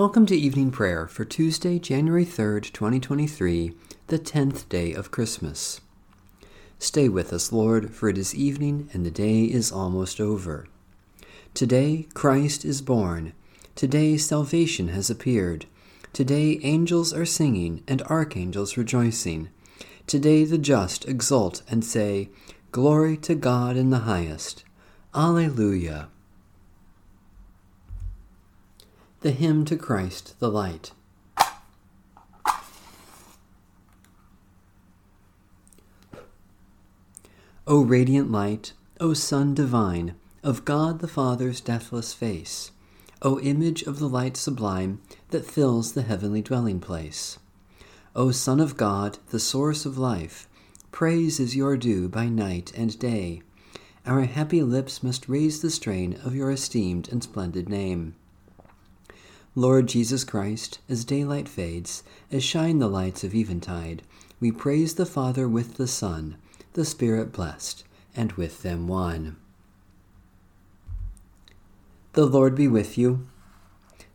Welcome to evening prayer for Tuesday, January 3rd, 2023, the 10th day of Christmas. Stay with us, Lord, for it is evening and the day is almost over. Today, Christ is born. Today, salvation has appeared. Today, angels are singing and archangels rejoicing. Today, the just exult and say, Glory to God in the highest. Alleluia. The Hymn to Christ the Light. O radiant light, O Sun divine, of God the Father's deathless face, O image of the light sublime that fills the heavenly dwelling place. O Son of God, the source of life, praise is your due by night and day. Our happy lips must raise the strain of your esteemed and splendid name. Lord Jesus Christ, as daylight fades, as shine the lights of eventide, we praise the Father with the Son, the Spirit blessed, and with them one. The Lord be with you.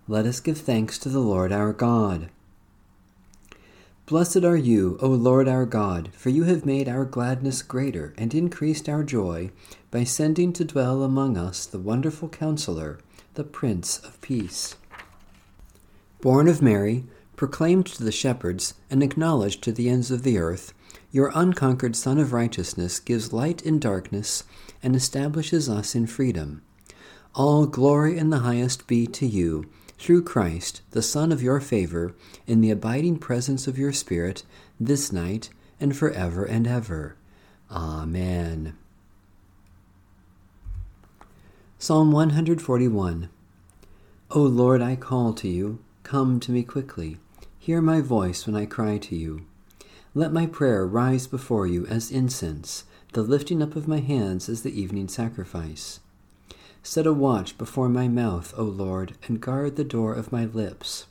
Let us give thanks to the Lord our God. Blessed are you, O Lord our God, for you have made our gladness greater and increased our joy by sending to dwell among us the wonderful Counselor, the Prince of Peace born of Mary, proclaimed to the shepherds, and acknowledged to the ends of the earth, your unconquered Sun of Righteousness gives light in darkness and establishes us in freedom. All glory in the highest be to you, through Christ, the Son of your favor, in the abiding presence of your Spirit, this night and forever and ever. Amen. Psalm 141 O Lord, I call to you. Come to me quickly. Hear my voice when I cry to you. Let my prayer rise before you as incense, the lifting up of my hands as the evening sacrifice. Set a watch before my mouth, O Lord, and guard the door of my lips.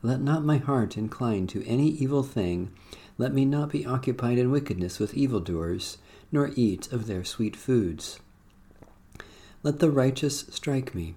Let not my heart incline to any evil thing. Let me not be occupied in wickedness with evildoers, nor eat of their sweet foods. Let the righteous strike me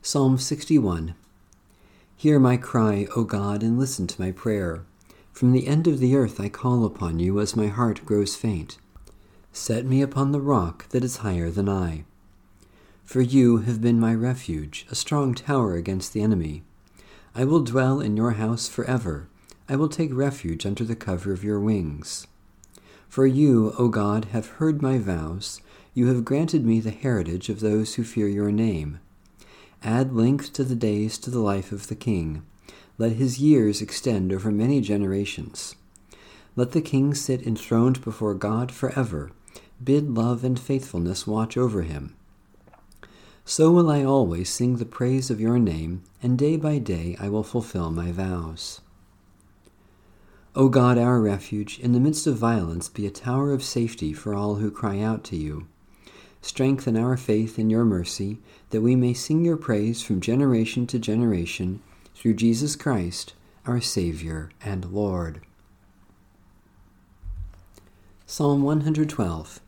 Psalm 61 Hear my cry, O God, and listen to my prayer. From the end of the earth I call upon you as my heart grows faint. Set me upon the rock that is higher than I. For you have been my refuge, a strong tower against the enemy. I will dwell in your house forever. I will take refuge under the cover of your wings. For you, O God, have heard my vows. You have granted me the heritage of those who fear your name. Add length to the days to the life of the king. Let his years extend over many generations. Let the king sit enthroned before God forever. Bid love and faithfulness watch over him. So will I always sing the praise of your name, and day by day I will fulfill my vows. O God, our refuge, in the midst of violence, be a tower of safety for all who cry out to you. Strengthen our faith in your mercy, that we may sing your praise from generation to generation, through Jesus Christ, our Savior and Lord. Psalm 112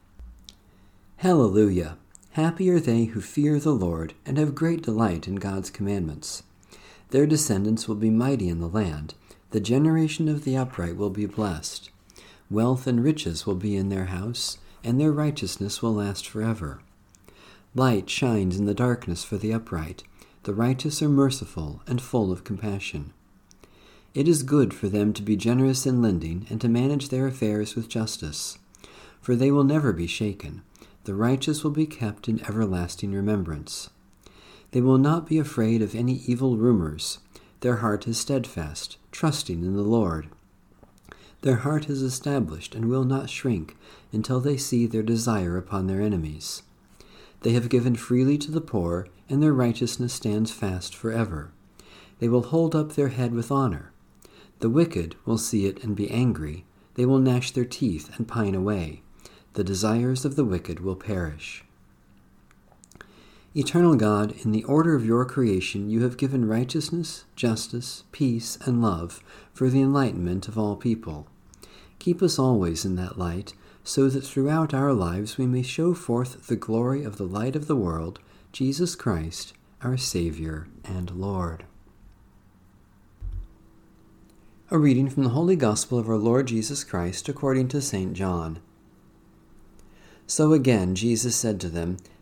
Hallelujah! Happy are they who fear the Lord and have great delight in God's commandments. Their descendants will be mighty in the land. The generation of the upright will be blessed. Wealth and riches will be in their house and their righteousness will last forever. Light shines in the darkness for the upright. The righteous are merciful and full of compassion. It is good for them to be generous in lending and to manage their affairs with justice, for they will never be shaken. The righteous will be kept in everlasting remembrance. They will not be afraid of any evil rumors. Their heart is steadfast, trusting in the Lord. Their heart is established and will not shrink until they see their desire upon their enemies. They have given freely to the poor, and their righteousness stands fast forever. They will hold up their head with honor. The wicked will see it and be angry. They will gnash their teeth and pine away. The desires of the wicked will perish. Eternal God, in the order of your creation, you have given righteousness, justice, peace, and love for the enlightenment of all people. Keep us always in that light, so that throughout our lives we may show forth the glory of the light of the world, Jesus Christ, our Savior and Lord. A reading from the Holy Gospel of our Lord Jesus Christ according to St. John. So again Jesus said to them,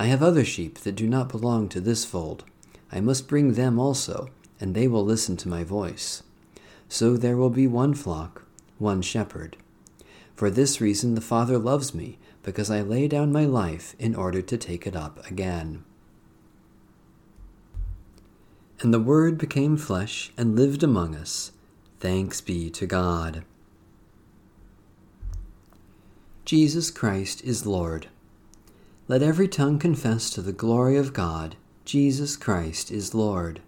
I have other sheep that do not belong to this fold. I must bring them also, and they will listen to my voice. So there will be one flock, one shepherd. For this reason the Father loves me, because I lay down my life in order to take it up again. And the Word became flesh and lived among us Thanks be to God. Jesus Christ is Lord. Let every tongue confess to the glory of God, Jesus Christ is Lord.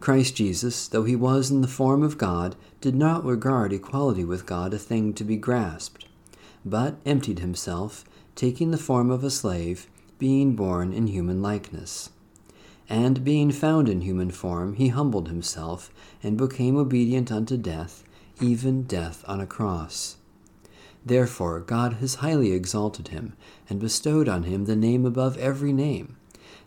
Christ Jesus, though he was in the form of God, did not regard equality with God a thing to be grasped, but emptied himself, taking the form of a slave, being born in human likeness. And being found in human form, he humbled himself, and became obedient unto death, even death on a cross. Therefore God has highly exalted him, and bestowed on him the name above every name,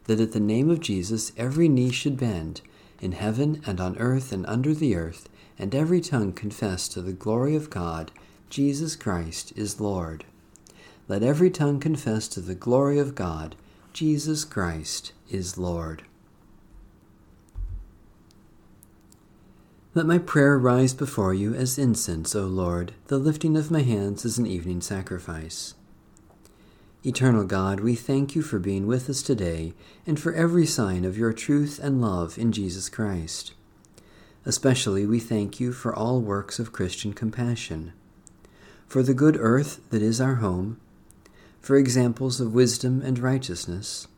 that at the name of Jesus every knee should bend, in heaven and on earth and under the earth, and every tongue confess to the glory of God, Jesus Christ is Lord. Let every tongue confess to the glory of God, Jesus Christ is Lord. Let my prayer rise before you as incense, O Lord, the lifting of my hands as an evening sacrifice. Eternal God, we thank you for being with us today and for every sign of your truth and love in Jesus Christ. Especially we thank you for all works of Christian compassion, for the good earth that is our home, for examples of wisdom and righteousness,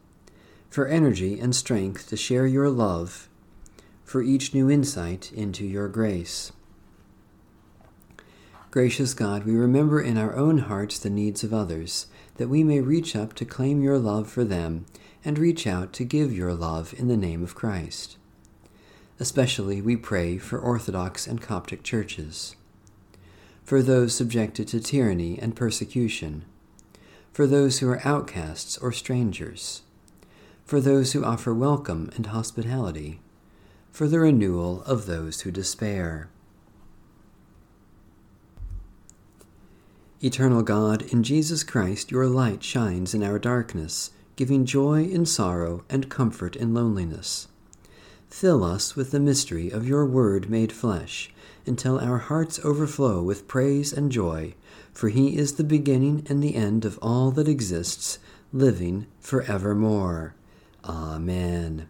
for energy and strength to share your love for each new insight into your grace. Gracious God, we remember in our own hearts the needs of others, that we may reach up to claim your love for them and reach out to give your love in the name of Christ. Especially we pray for Orthodox and Coptic churches, for those subjected to tyranny and persecution, for those who are outcasts or strangers, for those who offer welcome and hospitality for the renewal of those who despair. Eternal God, in Jesus Christ your light shines in our darkness, giving joy in sorrow and comfort in loneliness. Fill us with the mystery of your Word made flesh, until our hearts overflow with praise and joy, for he is the beginning and the end of all that exists, living for evermore. Amen.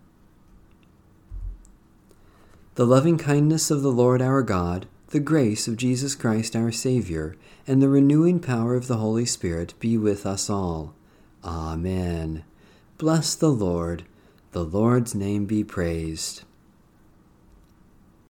The loving kindness of the Lord our God, the grace of Jesus Christ our Saviour, and the renewing power of the Holy Spirit be with us all. Amen. Bless the Lord. The Lord's name be praised.